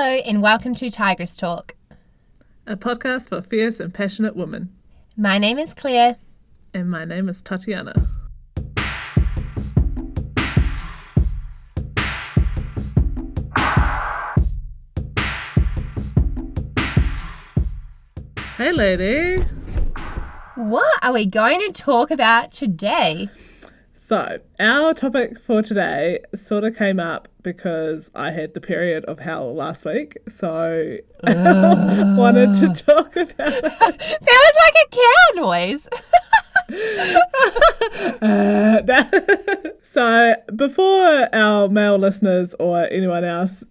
Hello, and welcome to Tigress Talk. a podcast for fierce and passionate women. My name is Clare. And my name is Tatiana. Hey, lady. What are we going to talk about today? So, our topic for today sort of came up because I had the period of hell last week. So, I wanted to talk about it. That was like a cow noise. Uh, that- so, before our male listeners or anyone else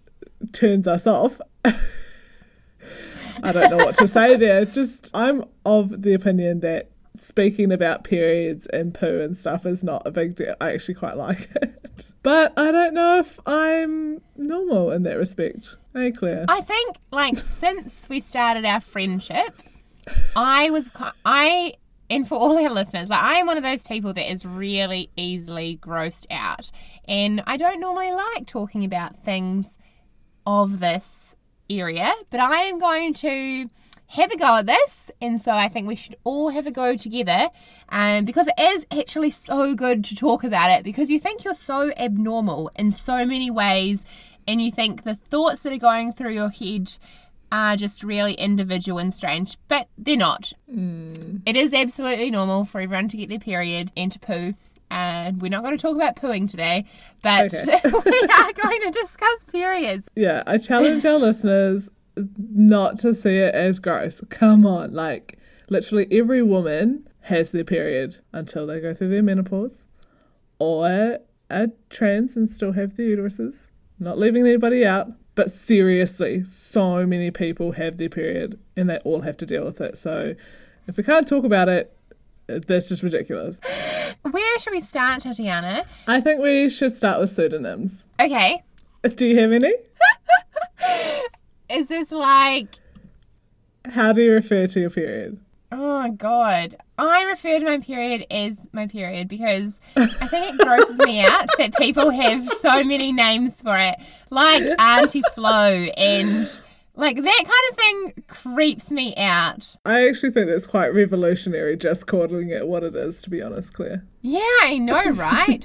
turns us off, I don't know what to say there. Just, I'm of the opinion that speaking about periods and poo and stuff is not a big deal. I actually quite like it. But I don't know if I'm normal in that respect. Hey, Clare. I think, like, since we started our friendship, I was, I, and for all our listeners, like, I am one of those people that is really easily grossed out. And I don't normally like talking about things of this area, but I am going to have a go at this. And so I think we should all have a go together. Um, because it is actually so good to talk about it because you think you're so abnormal in so many ways and you think the thoughts that are going through your head are just really individual and strange, but they're not. It is absolutely normal for everyone to get their period and to poo. And we're not going to talk about pooing today, but Okay. we are going to discuss periods. yeah, I challenge our listeners not to see it as gross. Come on, like literally every woman has their period until they go through their menopause, or are trans and still have their uteruses. Not leaving anybody out, but seriously, so many people have their period and they all have to deal with it. So if we can't talk about it, that's just ridiculous. Where should we start, Tatiana? I think we should start with pseudonyms. Okay. Do you have any? Is this like, How do you refer to your period? oh my god. I refer to my period as my period because I think it grosses me out that people have so many names for it, like Auntie Flo and like that kind of thing creeps me out. I actually think that's quite revolutionary, just calling it what it is, to be honest, Clare. Yeah, I know, right?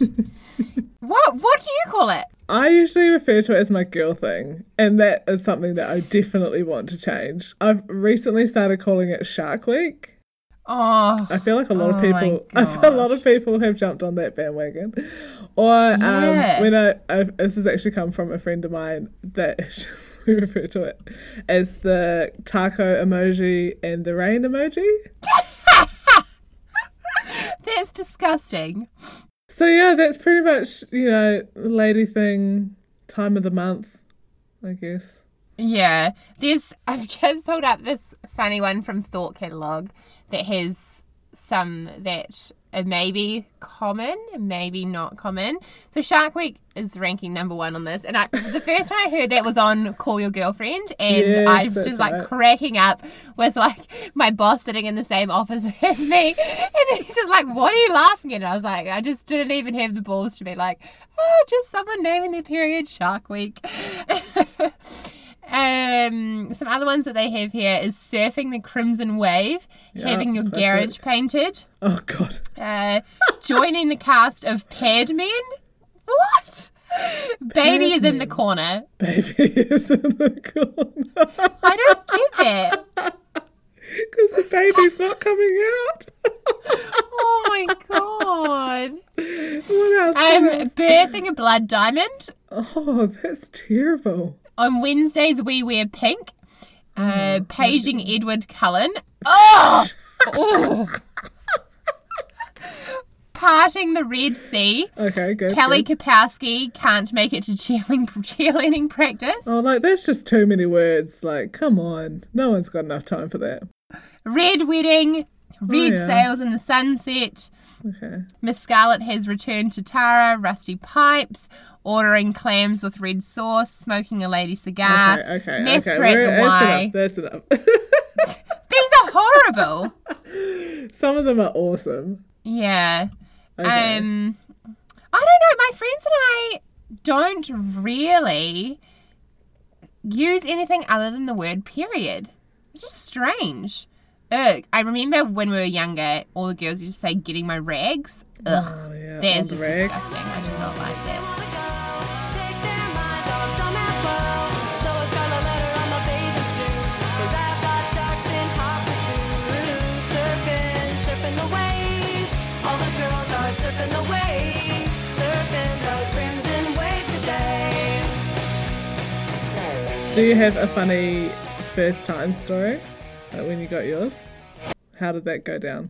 what what do you call it? I usually refer to it as my girl thing, and that is something that I definitely want to change. I've recently started calling it Shark Week. Oh, I feel like a lot Oh of people, I feel a lot of people have jumped on that bandwagon. Or Yeah. um, when I, I, this has actually come from a friend of mine that we refer to it as the taco emoji and the rain emoji. that's disgusting. So yeah, that's pretty much you know lady thing, time of the month, I guess. Yeah, there's. I've just pulled up this funny one from Thought Catalog that has some that are maybe common, maybe not common. So Shark Week is ranking number one on this, and I, the first time I heard that was on Call Your Girlfriend, and Yes, I was just like right. cracking up with like my boss sitting in the same office as me, and then he's just like, "What are you laughing at?" And I was like, I just didn't even have the balls to be like, "Oh, just someone naming their period Shark Week." Um, some other ones that they have here is surfing the crimson wave, Yeah, having your classic. garage painted, Oh god. uh, joining the cast of Padmen. What? Baby is in the corner. Baby is in the corner. I don't get that. Because the baby's not coming out. Oh my god. what else? Um, birthing a blood diamond. Oh, that's terrible. On Wednesdays we wear pink. Uh, Oh, paging Edward Cullen. Oh! oh. Parting the Red Sea. Okay, good. Kelly good. Kapowski can't make it to cheerleading, cheerleading practice. Oh, like that's just too many words. Like, come on, no one's got enough time for that. Red wedding, red yeah. sails in the sunset. Okay. Miss Scarlet has returned to Tara, rusty pipes, ordering clams with red sauce, smoking a lady cigar. okay. Okay. Okay. Brett we're- the Y. That's enough. That's enough. These are horrible. Some of them are awesome. yeah. Okay. Um, I don't know. My friends and I don't really use anything other than the word period. It's just strange. Ugh. I remember when we were younger, all the girls used to say getting my rags. Oh, Ugh. Oh, yeah, that is just rag. disgusting. I do not like that. Take their minds off them as well. So I start a letter on my bathing suit. 'Cause I've got sharks in hot pursuit. Surfing, surfing the wave. All the girls are surfing the wave. Surfing the crimson wave today. Do you have a funny first time story? Like when you got yours? How did that go down?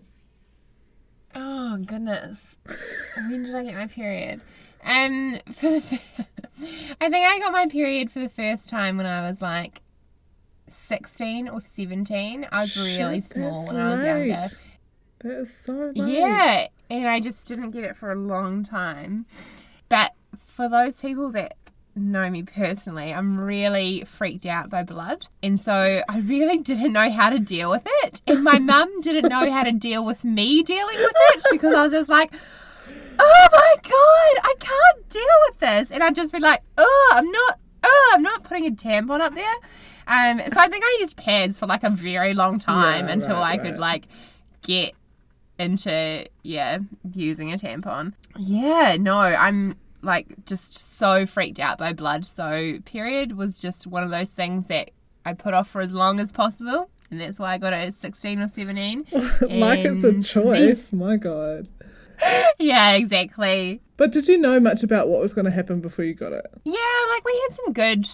Oh goodness. when did I get my period? Um, for the, I think I got my period for the first time when I was like sixteen or seventeen. I was really Shit, small when I was younger. That is so late. Yeah, and I just didn't get it for a long time. But for those people that know me personally, I'm really freaked out by blood. And so I really didn't know how to deal with it. And my mum didn't know how to deal with me dealing with it because I was just like, oh my God, I can't deal with this. And I'd just be like, oh, I'm not, oh, I'm not putting a tampon up there. Um, so I think I used pads for like a very long time Yeah, until right, I could like get into yeah using a tampon yeah no i'm like just so freaked out by blood so period was just one of those things that i put off for as long as possible and that's why i got it at 16 or 17 like it's a choice. My God. yeah exactly But did you know much about what was going to happen before you got it? yeah like we had some good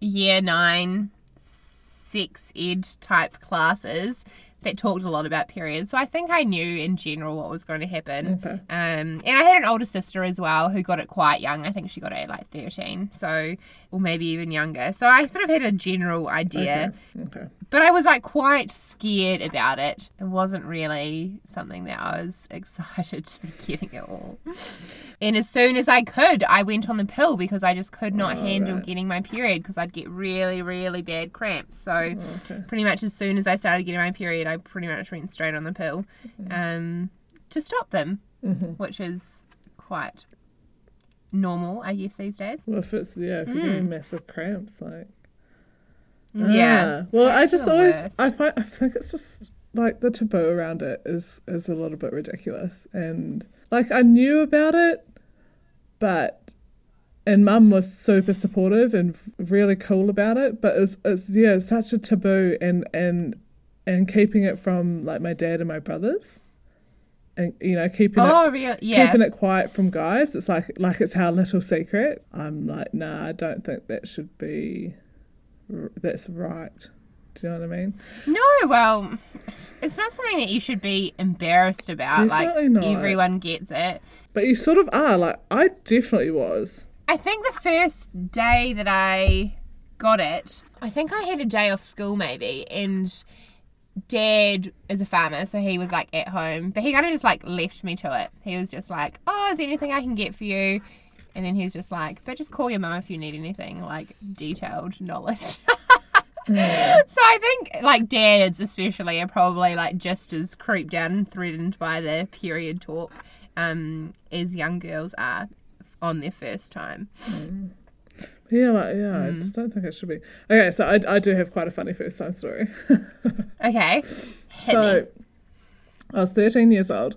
year nine six ed type classes that talked a lot about periods so i think i knew in general what was going to happen Okay. Um, and I had an older sister as well who got it quite young. I think she got it at like 13, so, or maybe even younger. So I sort of had a general idea, Okay. but I was like quite scared about it. It wasn't really something that I was excited to be getting at all. And as soon as I could, I went on the pill because I just could not Oh, handle right. getting my period because I'd get really, really bad cramps. So Okay. pretty much as soon as I started getting my period, I pretty much went straight on the pill um, to stop them, Mhm. which is quite normal, I guess, these days. Well, if it's, yeah, if you're getting massive cramps, like. Yeah. Ah. Well, I just always, worst. I find, I think it's just like the taboo around it is is a little bit ridiculous, and like I knew about it, but and mum was super supportive and really cool about it, but it's it's yeah, it's such a taboo, and and and keeping it from like my dad and my brothers, and you know keeping it Oh, real? Yeah. keeping it quiet from guys. It's like like it's our little secret. I'm like, nah, I don't think that should be. That's right. Do you know what I mean? No, well, it's not something that you should be embarrassed about. Definitely like, not. everyone gets it. But you sort of are. Like I definitely was. I think the first day that I got it, I think I had a day off school maybe, and dad is a farmer, so he was like at home, but he kind of just like left me to it. He was just like, "Oh, is there anything I can get for you?" And then he was just like, "But just call your mum if you need anything, like detailed knowledge." So I think like dads especially are probably like just as creeped out and threatened by the period talk um, as young girls are on their first time. Yeah, like yeah. Mm. I just don't think it should be. Okay, so I, I do have quite a funny first time story. Okay. Hit so me. I was 13 years old,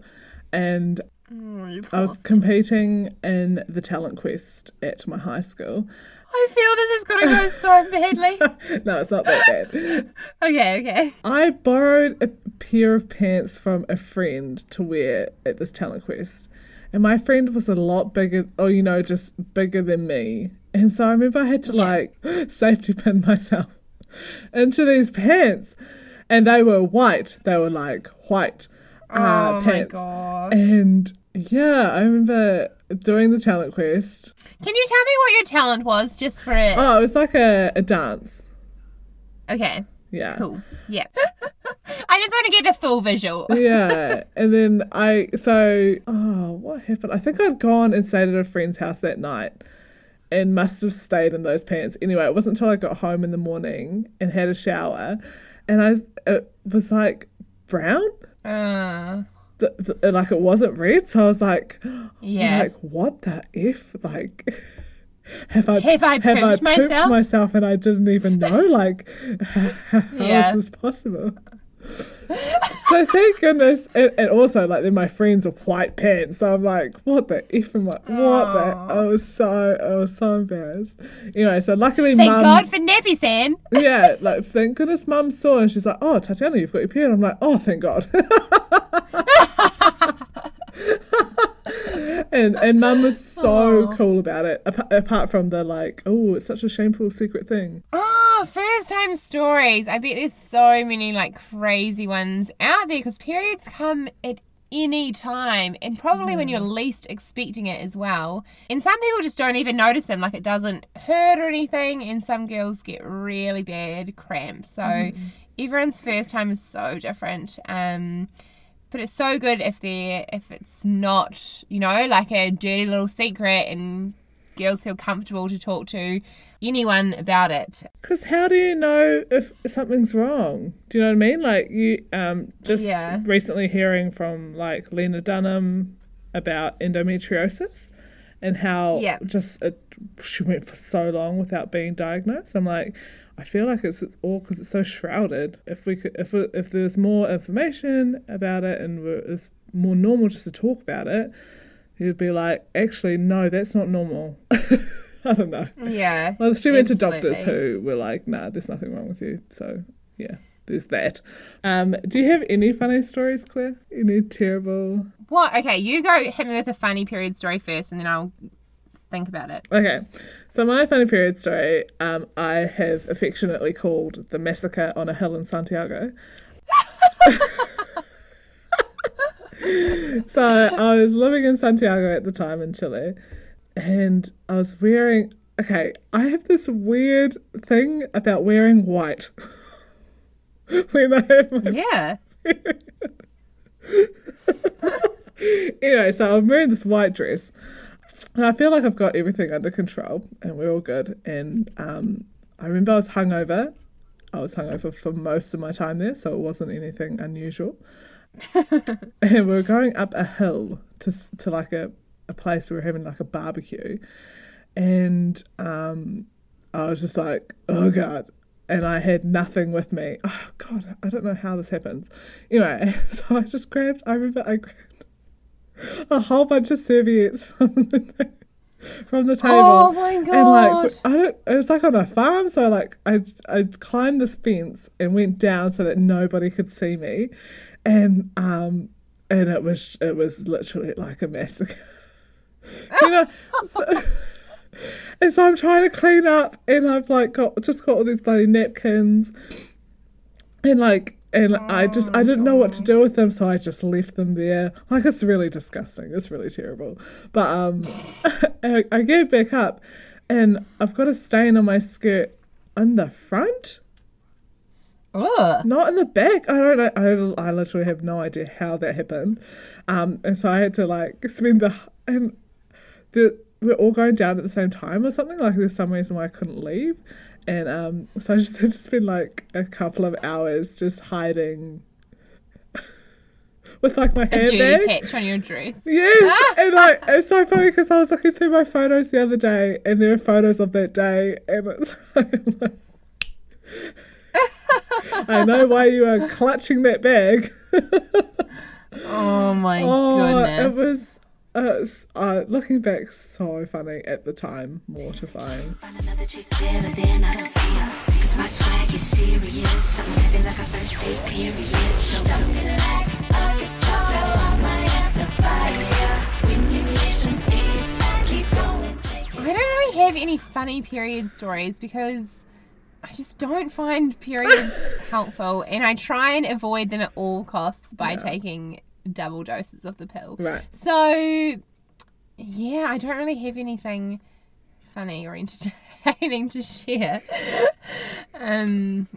and Oh, I was competing in the talent quest at my high school. I feel this is gonna go so badly. no, it's not that bad. Okay, okay. I borrowed a pair of pants from a friend to wear at this talent quest. And my friend was a lot bigger, or you know, just bigger than me. And so I remember I had to like safety pin myself into these pants. And they were white. They were like white uh, oh my pants. god. And yeah, I remember doing the talent quest. Can you tell me what your talent was just for it? Oh, it was like a, a dance. Okay, Yeah. cool. Yeah. I just want to get the full visual. yeah, and then I so oh what happened? I think I'd gone and stayed at a friend's house that night, and must have stayed in those pants. Anyway, it wasn't until I got home in the morning and had a shower, and I it was like brown, Uh, the, the, like it wasn't red. So I was like, yeah. like what the if? Like have I Have I have I pooped myself? myself and I didn't even know? Like, how Yeah. is this possible? So thank goodness, and, and also like then my friends are white pants, so I'm like, what the f am I? What the? I was so I was so embarrassed. Anyway, so luckily, Thank mum, God for Napisan. yeah, like thank goodness, mum saw and she's like, oh Tatiana, you've got your period. I'm like, oh thank God. and and mum was so Aw. cool about it. Apart, apart from the like, oh, it's such a shameful secret thing. Oh, first time stories. I bet there's so many like crazy ones out there because periods come at any time and probably when you're least expecting it as well. And some people just don't even notice them, like it doesn't hurt or anything. And some girls get really bad cramps. So everyone's first time is so different. Um, but it's so good if they're if it's not you know like a dirty little secret and girls feel comfortable to talk to anyone about it Because how do you know if something's wrong? Do you know what I mean? Like you um just Yeah. recently hearing from like Lena Dunham about endometriosis and how Yeah. just it, she went for so long without being diagnosed. I'm like, I feel like it's all because it's so shrouded. If we could, if if there's more information about it and we're- it's more normal just to talk about it, you'd be like, actually, no, that's not normal. I don't know. yeah Well, she went to doctors who were like, nah, there's nothing wrong with you. So, yeah, there's that. Um, do you have any funny stories, Clare? Any terrible? what okay you go hit me with a funny period story first and then i'll think about it Okay, so my funny period story, um, I have affectionately called the massacre on a hill in Santiago. so I was living in Santiago at the time in Chile, and I was wearing. Okay, I have this weird thing about wearing white when I have my yeah anyway, so I'm wearing this white dress. And I feel like I've got everything under control and we're all good. And um, I remember I was hungover. I was hungover for most of my time there, so it wasn't anything unusual. and we were going up a hill to to like a, a place where we were having like a barbecue. And um, I was just like, oh God. And I had nothing with me. Oh God, I don't know how this happens. Anyway, so I just grabbed, I remember I grabbed a whole bunch of serviettes from the, from the table. oh my god And like I don't, it was like on a farm, so like I I climbed this fence and went down so that nobody could see me, and um and it was it was literally like a massacre. you know, so, and so I'm trying to clean up, and I've like got just got all these bloody napkins, and like. And I just I didn't know what to do with them, so I just left them there. Like it's really disgusting. It's really terrible. But um, I, I get back up, and I've got a stain on my skirt on the front, Ugh. not in the back. I don't know. I, I literally have no idea how that happened. Um, and so I had to like spend the and the we're all going down at the same time or something. Like there's some reason why I couldn't leave, and um, so I just had to spend like a couple of hours just hiding with like my handbag. patch on your dress Yes, and like it's so funny because I was looking through my photos the other day, and there are photos of that day, and it's like, I know why you are clutching that bag. oh my oh, goodness it was. Uh, s- uh, looking back, so funny at the time, mortifying. Find another chick better than I don't see her. Cause my swag is serious. I'm living like a first date period. So don't be like a guitar on my amplifier. When you listen, feedback, keep going. Take it. I don't really have any funny period stories because I just don't find periods helpful and I try and avoid them at all costs by taking double doses of the pill. Right. So, yeah, I don't really have anything funny or entertaining to share. um,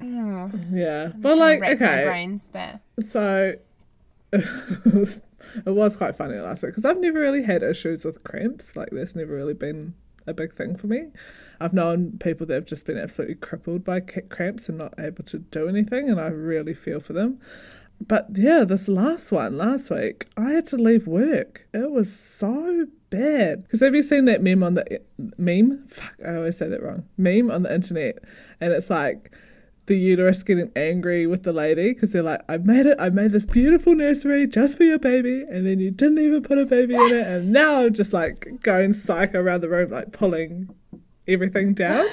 oh, Yeah. But like, okay. brains, but So it was quite funny last week because I've never really had issues with cramps. Like that's never really been a big thing for me. I've known people that have just been absolutely crippled by cramps and not able to do anything, and I really feel for them. But yeah, this last one last week, I had to leave work. It was so bad. Because have you seen that meme on the meme? Fuck, I always say that wrong. Meme on the internet, and it's like the uterus getting angry with the lady because they're like, I made it, I made this beautiful nursery just for your baby, and then you didn't even put a baby in it, and now I'm just like going psycho around the room, like pulling everything down.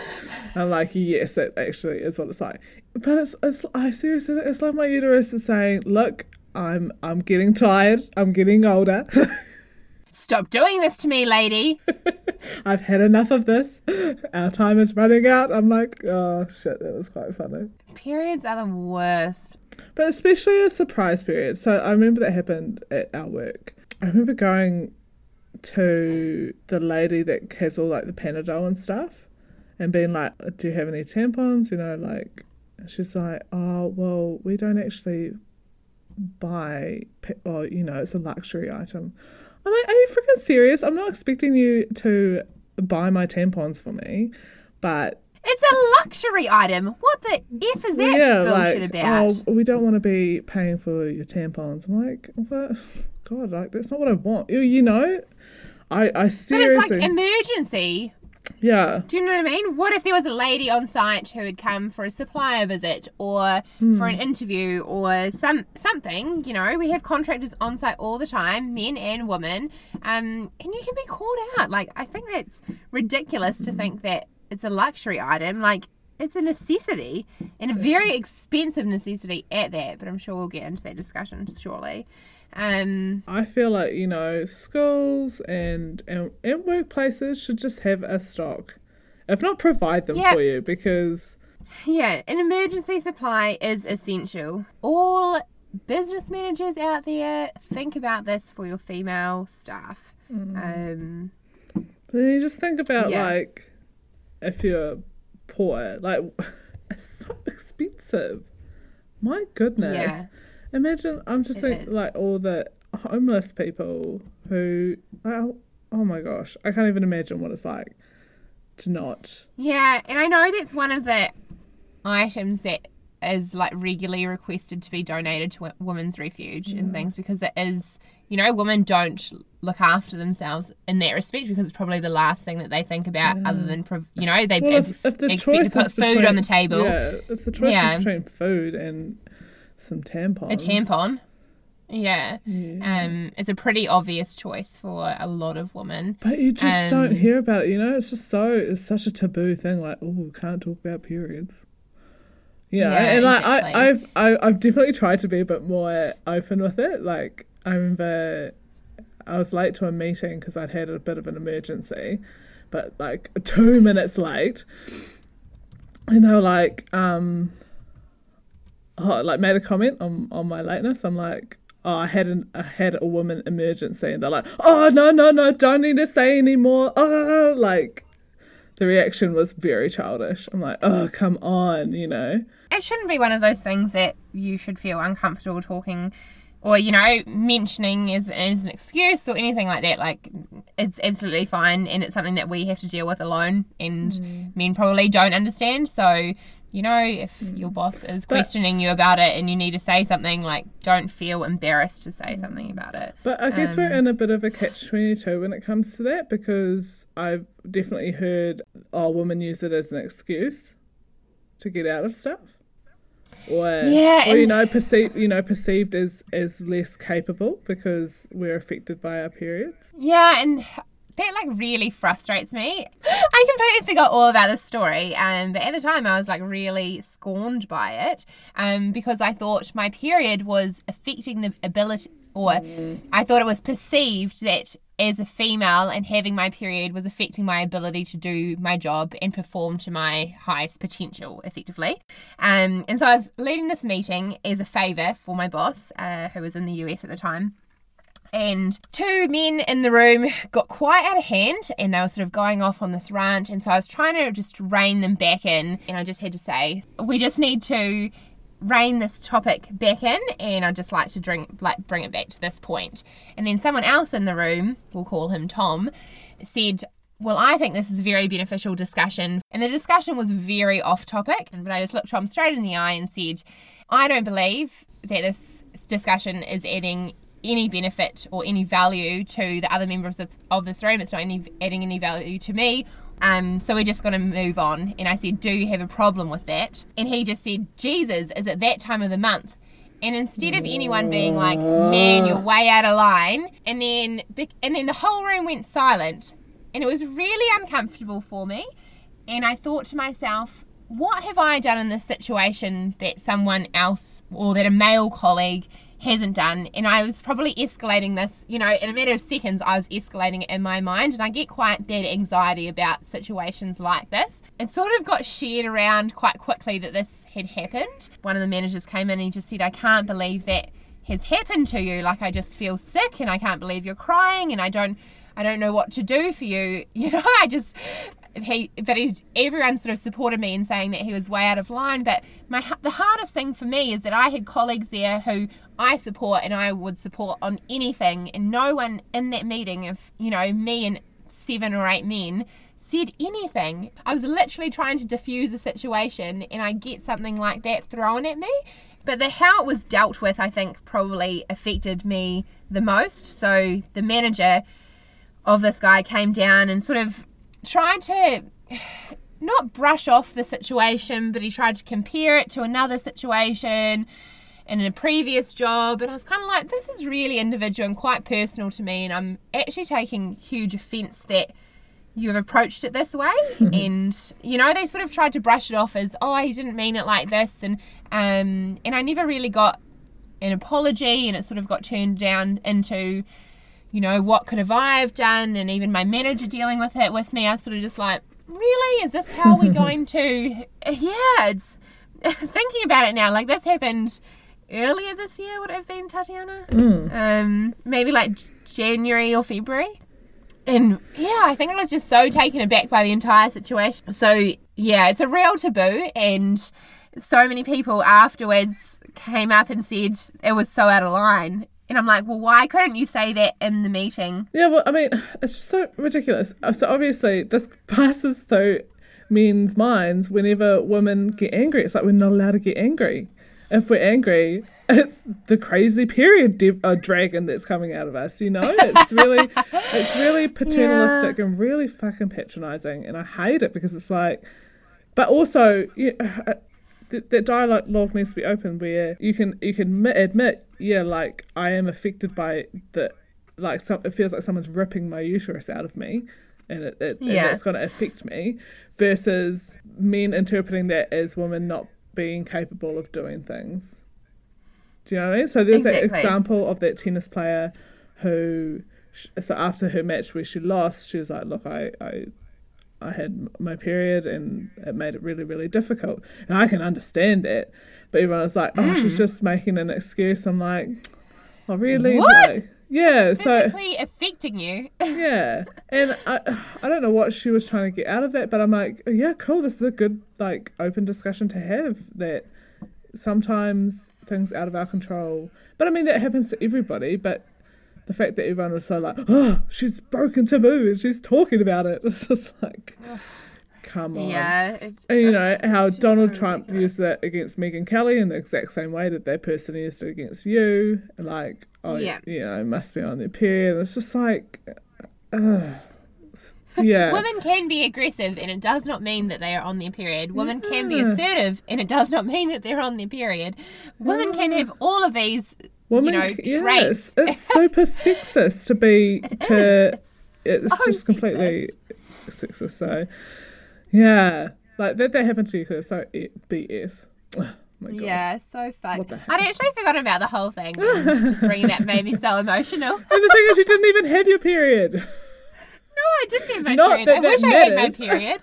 I'm like, yes, that actually is what it's like. But it's, it's I seriously, it's like my uterus is saying, look, I'm, I'm getting tired, I'm getting older. Stop doing this to me, lady. I've had enough of this. Our time is running out. I'm like, oh shit, that was quite funny. Periods are the worst. But especially a surprise period. So I remember that happened at our work. I remember going to the lady that has all like the Panadol and stuff and being like, Do you have any tampons? You know, like, she's like, Oh, well, we don't actually buy, or, you know, it's a luxury item. I'm like, Are you freaking serious? I'm not expecting you to buy my tampons for me, but It's a luxury item. What the F is that bullshit oh, about? oh, we don't want to be paying for your tampons. I'm like, but God, like that's not what I want. You, you know, I, I but it's like emergency. yeah, Do you know what I mean? What if there was a lady on site who had come for a supplier visit or Hmm. for an interview or some something? You know, we have contractors on site all the time, men and women, um, and you can be called out. Like, I think that's ridiculous to think that it's a luxury item. Like, it's a necessity and a very expensive necessity at that. But I'm sure we'll get into that discussion shortly. Um, I feel like you know schools and and, and workplaces should just have a stock, if not provide them Yeah. for you, because Yeah, an emergency supply is essential. All business managers out there, think about this for your female staff. Um, then you just think about Yeah. like if you're poor, like it's so expensive. My goodness. Yeah. Imagine I'm just thinking like all the homeless people who oh, oh my gosh, I can't even imagine what it's like to not. Yeah, and I know that's one of the items that is like regularly requested to be donated to wo- women's refuge and things because it is, you know, women don't look after themselves in that respect because it's probably the last thing that they think about other than, prov- you know, they well, ex- if, the expect choice to put food between, on the table, Yeah, if the choice Yeah. between food and some tampons. a tampon. Yeah. Yeah. Um, it's a pretty obvious choice for a lot of women. But you just don't Um, hear about it, you know. It's just so it's such a taboo thing. Like, oh, can't talk about periods. Yeah, Yeah, and like exactly. I, I've I, I've definitely tried to be a bit more open with it. Like I remember, I was late to a meeting because I'd had a bit of an emergency, but like two minutes late, and they were like, um, oh, like made a comment on on my lateness. I'm like. Oh, I had an I had a woman emergency, and they're like, "Oh no, no, no! Don't need to say anymore." Oh, like the reaction was very childish. I'm like, "Oh, come on," you know. It shouldn't be one of those things that you should feel uncomfortable talking or, you know, mentioning as, as an excuse or anything like that. Like, it's absolutely fine and it's something that we have to deal with alone and mm. men probably don't understand. So, you know, if your boss is questioning you about it and you need to say something, like, don't feel embarrassed to say something about it. But I guess we're Um, in a bit of a catch twenty two when it comes to that because I've definitely heard oh women use it as an excuse to get out of stuff. Or, Yeah, or you know, perceived you know, perceived as as less capable because we're affected by our periods. Yeah, and that like really frustrates me. I completely forgot all about the story, um, but at the time I was like really scorned by it, um, because I thought my period was affecting the ability, or I thought it was perceived that as a female and having my period was affecting my ability to do my job and perform to my highest potential effectively. Um, and so I was leading this meeting as a favour for my boss, uh, who was in the US at the time and two men in the room got quite out of hand and they were sort of going off on this rant and so i was trying to just rein them back in and i just had to say we just need to rein this topic back in and i'd just like to drink, like bring it back to this point and then someone else in the room we'll call him tom said well, I think this is a very beneficial discussion. And the discussion was very off topic. But I just looked Tom straight in the eye and said, I don't believe that this discussion is adding any benefit or any value to the other members of, of this room. It's not any, adding any value to me. Um, so we're just going to move on. And I said, Do you have a problem with that? And he just said, Jesus, is it that time of the month? And instead of anyone being like, "Man, you're way out of line," and then and then the whole room went silent, and it was really uncomfortable for me. And I thought to myself, what have I done in this situation that someone else or that a male colleague hasn't done? And I was probably escalating this, you know, in a matter of seconds, I was escalating it in my mind. And I get quite bad anxiety about situations like this. It sort of got shared around quite quickly that this had happened. One of the managers came in and he just said, I can't believe that has happened to you. Like, I just feel sick and I can't believe you're crying and I don't. I don't know what to do for you. You know, I just he but he everyone sort of supported me in saying that he was way out of line. But my the hardest thing for me is that I had colleagues there who I support and I would support on anything. And no one in that meeting of you know me and seven or eight men said anything. I was literally trying to diffuse a situation and I get something like that thrown at me. But the how it was dealt with I think probably affected me the most. So the manager of this guy came down and sort of tried to not brush off the situation, but he tried to compare it to another situation in a previous job. And I was kind of like, this is really individual and quite personal to me. And I'm actually taking huge offense that you have approached it this way. and, you know, they sort of tried to brush it off as, oh, he didn't mean it like this. And, um, and I never really got an apology and it sort of got turned down into you know, what could have I have done? And even my manager dealing with it with me, I was sort of just like, really? Is this how we're going to? Yeah, it's thinking about it now. Like this happened earlier this year. Would it have been Tatiana? Um, maybe like January or February. And yeah, I think I was just so taken aback by the entire situation. So yeah, it's a real taboo, and so many people afterwards came up and said it was so out of line. And I'm like, well, why couldn't you say that in the meeting? Yeah, well, I mean, it's just so ridiculous. Uh, So obviously, this passes through men's minds whenever women get angry. It's like we're not allowed to get angry. If we're angry, it's the crazy period dev- uh, dragon that's coming out of us. You know, it's really, it's really paternalistic and really fucking patronizing, and I hate it because it's like, but also, yeah, that, dialogue needs to be open where you can you can admit, admit yeah like I am affected by the like some it feels like someone's ripping my uterus out of me and it, it and it's going to affect me versus men interpreting that as women not being capable of doing things. Do you know what I mean? So there's that example of that tennis player who so after her match where she lost she was like look I, I I had my period and it made it really, really difficult. And I can understand that. But everyone was like, oh, Mm. she's just making an excuse. I'm like, oh, really? What? Like, yeah. So, Physically affecting you. yeah. And I, I don't know what she was trying to get out of that, but I'm like, yeah, cool. This is a good, like, open discussion to have that sometimes things out of our control. But I mean, that happens to everybody. But the fact that everyone was so like, oh, she's broken taboo and she's talking about it. It's just like, come on. Yeah. it- And you know how Donald so Trump used that against Megyn Kelly in the exact same way that that person used it against you. Like, oh, Yeah. yeah, you know, must be on their period. It's just like, uh, yeah. Women can be aggressive, and it does not mean that they are on their period. Women can be assertive, and it does not mean that they're on their period. Women can have all of these, Women, you know, yes, it's super sexist to be to. It's, It's, so just completely sexist. sexist. So, yeah, like that. That happened to you because so BS. Oh my god. Yeah, so fun. I'd actually forgotten about the whole thing. Just bringing that made me so emotional. And the thing is, you didn't even have your period. No, I didn't have my Not period. that I that wish I had my period.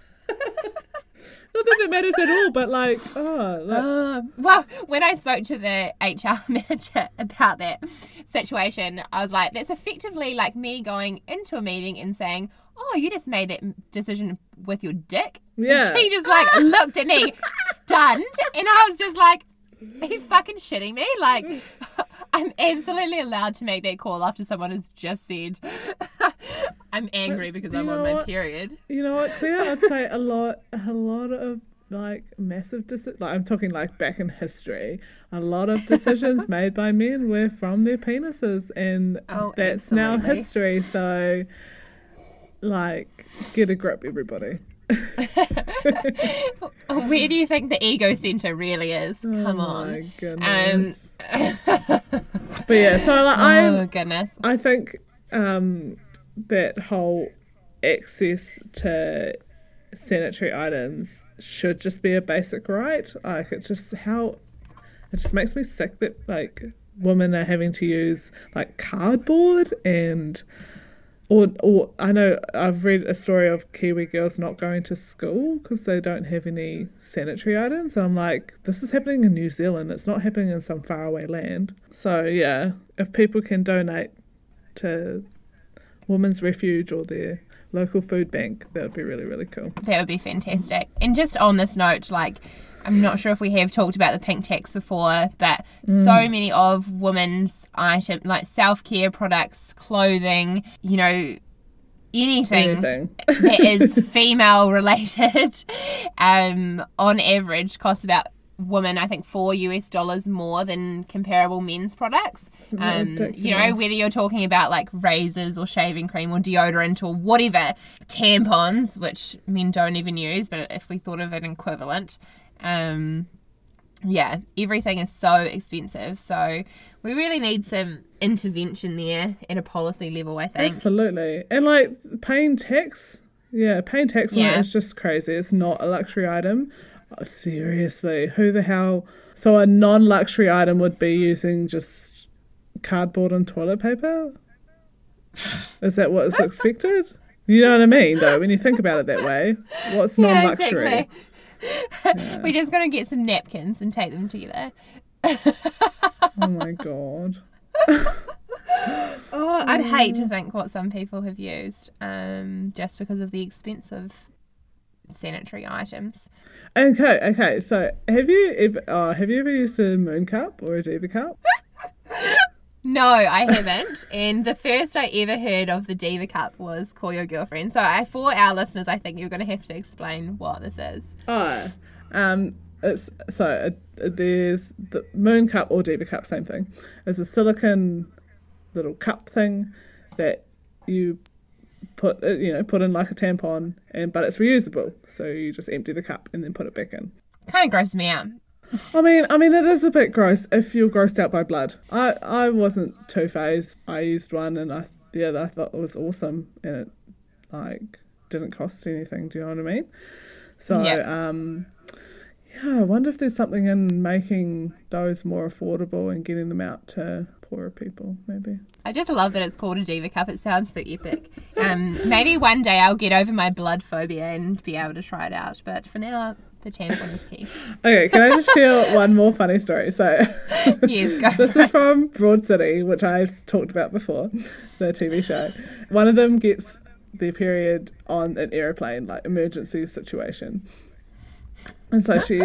Not that it matters at all, but like, oh, like, Um, well, when I spoke to the HR manager about that situation, I was like, that's effectively like me going into a meeting and saying, oh, you just made that decision with your dick. Yeah. And she just like looked at me stunned, and I was just like, are you fucking shitting me? Like, I'm absolutely allowed to make that call after someone has just said, I'm angry because I'm on my what? period. you know what, Clare? I'd say a lot, a lot of like massive decisions. like I'm talking like back in history, a lot of decisions made by men were from their penises, and Oh, that's now history. So, like, get a grip, everybody. Where do you think the ego center really is? Come oh on. my goodness. Um, but yeah, so like oh I'm goodness. I think um, that whole access to sanitary items should just be a basic right. Like it's just how it just makes me sick that like women are having to use like cardboard and or or I know I've read a story of Kiwi girls not going to school because they don't have any sanitary items. And I'm like, this is happening in New Zealand. It's not happening in some faraway land. So yeah, if people can donate to Women's Refuge or their local food bank, that would be really really cool. That would be fantastic. And just on this note, like, I'm not sure if we have talked about the pink tax before, but Mm. so many of women's items, like self care products, clothing, you know, anything, Anything. that is female related, um, on average costs about women I think four US dollars more than comparable men's products. Um, you know, whether you're talking about like razors or shaving cream or deodorant or whatever, tampons, which men don't even use, but if we thought of an equivalent, um, yeah, everything is so expensive. So we really need some intervention there at a policy level, I think. Absolutely. And like paying tax, yeah, paying tax on Yeah. it is just crazy. It's not a luxury item. Oh, seriously, who the hell? So a non-luxury item would be using just cardboard and toilet paper. Is that what is expected? You know what I mean, though. When you think about it that way, what's Yeah, non-luxury? exactly. We're just gonna get some napkins and take them together. Oh my god. Oh, I'd hate to think what some people have used, um, just because of the expense of sanitary items. Okay, okay. So have you ever? Oh, have you ever used a moon cup or a diva cup? No, I haven't. and the first I ever heard of the Diva Cup was Call Your Girlfriend. So I, for our listeners, I think you're going to have to explain what this is. Oh, um, it's so uh, there's the moon cup or diva cup, same thing. It's a silicon little cup thing that you put, uh, you know, put in like a tampon, and but it's reusable. So you just empty the cup and then put it back in. Kind of grosses me out. I mean, I mean, it is a bit gross if you're grossed out by blood. I, I wasn't too phased. I used one, and I, yeah, I thought it was awesome, and it like didn't cost anything. Do you know what I mean? So, Yeah. um, yeah, I wonder if there's something in making those more affordable and getting them out to poorer people, maybe. I just love that it's called a Diva Cup. It sounds so epic. Um, maybe one day I'll get over my blood phobia and be able to try it out. But for now, the tampon is key. Okay, can I just share one more funny story? So, Yes, this is it. from Broad City, which I've talked about before, the TV show. One of them gets their period on an aeroplane, like emergency situation. And so she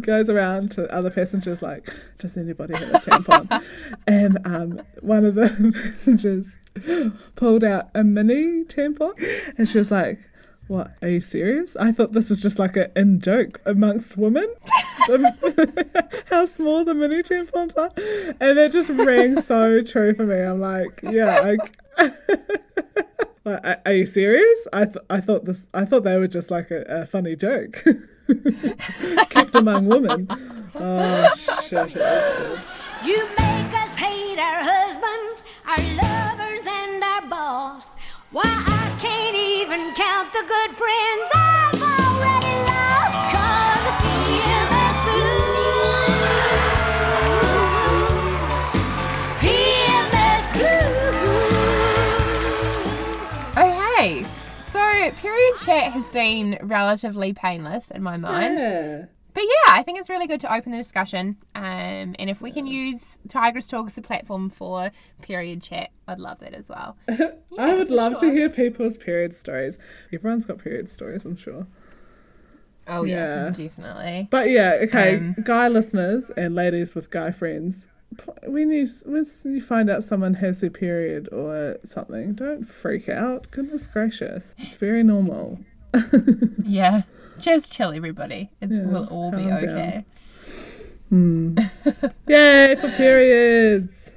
goes around to other passengers like, does anybody have a tampon? and um, one of the passengers pulled out a mini tampon, and she was like, "What? Are you serious? I thought this was just like an in joke amongst women. How small the mini tampons are, and it just rang so true for me. I'm like, yeah, I, like, are- are you serious? I th- I thought this. I thought they were just like a, a funny joke, kept among women. Oh shit! You make us hate our husbands, our lovers, and our boss. Why, even count the good friends I've already lost. Cause the PMS blues. PMS blues. Okay. Oh, so, period chat has been relatively painless in my mind. Yeah. But yeah, I think it's really good to open the discussion. Um, and if we can use Tigress Talk as a platform for period chat, I'd love that as well. I would love sure. to hear people's period stories. Everyone's got period stories, I'm sure. Oh, yeah, Yeah. definitely. But yeah, okay, Um, guy listeners and ladies with guy friends, when you when you find out someone has their period or something, don't freak out. Goodness gracious, it's very normal. Yeah. Just chill, everybody. It's, Yeah, we'll all be okay. Yay for periods.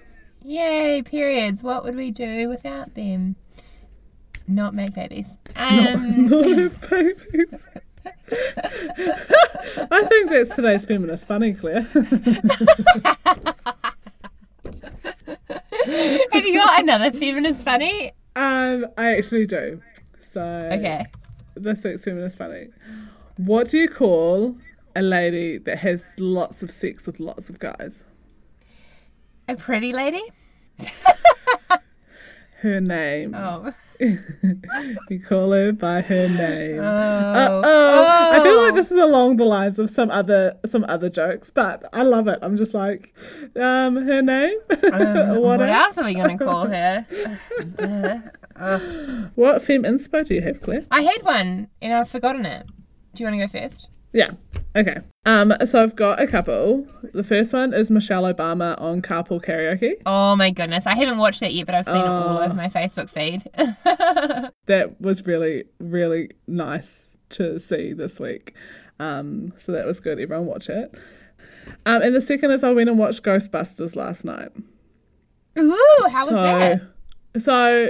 Yay, periods. What would we do without them? Not make babies. Um, Not have babies. I think that's today's feminist funny, Clare. have you got another feminist funny? um, I actually do. So Okay. this week's feminist funny. What do you call a lady that has lots of sex with lots of guys? A pretty lady? Her name. Oh. You call her by her name. Oh. Uh-oh. I feel like Oh. this is along the lines of some other some other jokes, but I love it. I'm just like, um, her name. Um, what what else? else are we going to call her? Duh. What femme inspo do you have, Clare? I had one and I've forgotten it. Do you want to go first? Yeah. Okay. Um. So I've got a couple. The first one is Michelle Obama on Carpool Karaoke. Oh my goodness. I haven't watched that yet, but I've seen it all Oh. over my Facebook feed. That was really really nice to see this week. Um. So that was good. Everyone watch it. Um. And the second is I went and watched Ghostbusters last night. Ooh, how was so, that? So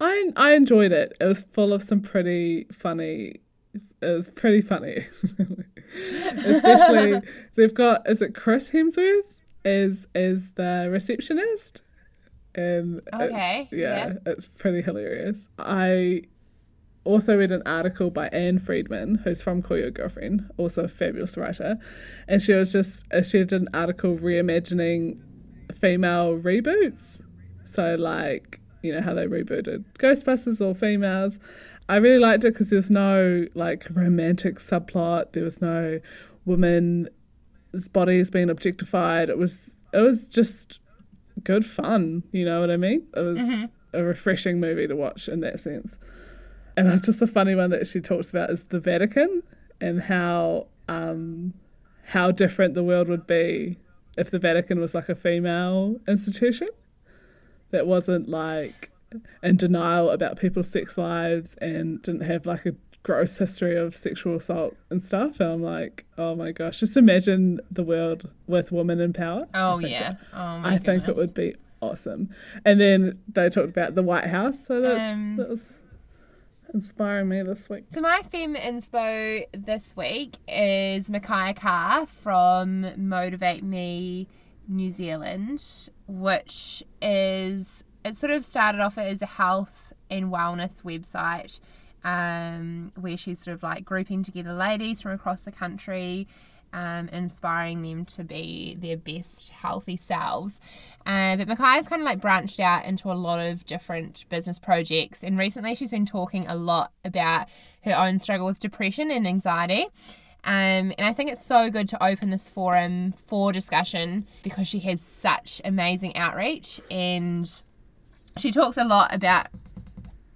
I I enjoyed it. It was full of some pretty funny. It was pretty funny, especially they've got is it Chris Hemsworth is is the receptionist, and Okay, it's, yeah, yeah. it's pretty hilarious. I also read an article by Ann Friedman, who's from Call Your Girlfriend, also a fabulous writer, and she was just uh, she did an article reimagining female reboots. So like you know how they rebooted Ghostbusters all females. I really liked it because there's no like romantic subplot. There was no women's bodies being objectified. It was it was just good fun. You know what I mean? It was a refreshing movie to watch in that sense. And it's just a funny one that she talks about is the Vatican and how um, how different the world would be if the Vatican was like a female institution that wasn't like in denial about people's sex lives and didn't have like a gross history of sexual assault and stuff. And I'm like, oh my gosh, just imagine the world with women in power. Oh I yeah. it- Oh my I think it would be awesome. And then they talked about the White House, so that's Um, that was inspiring me this week. So my fem inspo this week is Makaia Carr from Motivate Me New Zealand, which is it sort of started off as a health and wellness website um, where she's sort of like grouping together ladies from across the country um, inspiring them to be their best healthy selves. Uh, but Makaia's kind of like branched out into a lot of different business projects, and recently she's been talking a lot about her own struggle with depression and anxiety. Um, and I think it's so good to open this forum for discussion because she has such amazing outreach and she talks a lot about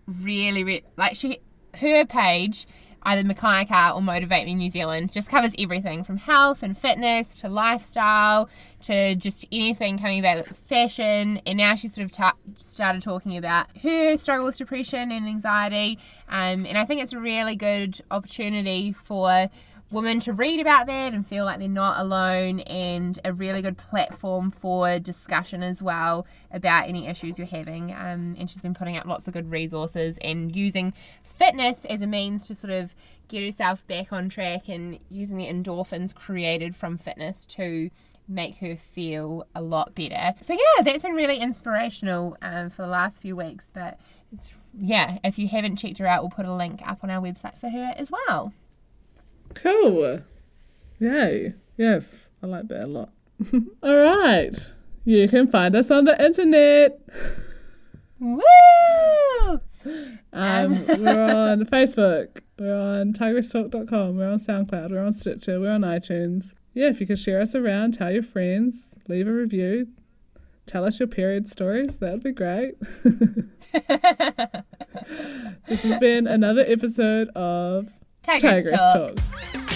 really, re- like she her page either Makaia Carr or Motivate Me New Zealand just covers everything from health and fitness to lifestyle to just anything coming about fashion. And now she sort of ta- started talking about her struggle with depression and anxiety. Um, and I think it's a really good opportunity for women to read about that and feel like they're not alone and a really good platform for discussion as well about any issues you're having. Um, and she's been putting up lots of good resources and using fitness as a means to sort of get herself back on track and using the endorphins created from fitness to make her feel a lot better. So yeah that's been really inspirational um, for the last few weeks but yeah if you haven't checked her out we'll put a link up on our website for her as well Cool. Yay. Yes, I like that a lot. All right. You can find us on the internet. Woo! Um, we're on Facebook. We're on tigresstalk.com. We're on SoundCloud. We're on Stitcher. We're on iTunes. Yeah, if you could share us around, tell your friends, leave a review, tell us your period stories, that would be great. this has been another episode of Tigress Tigress Talk. Talk.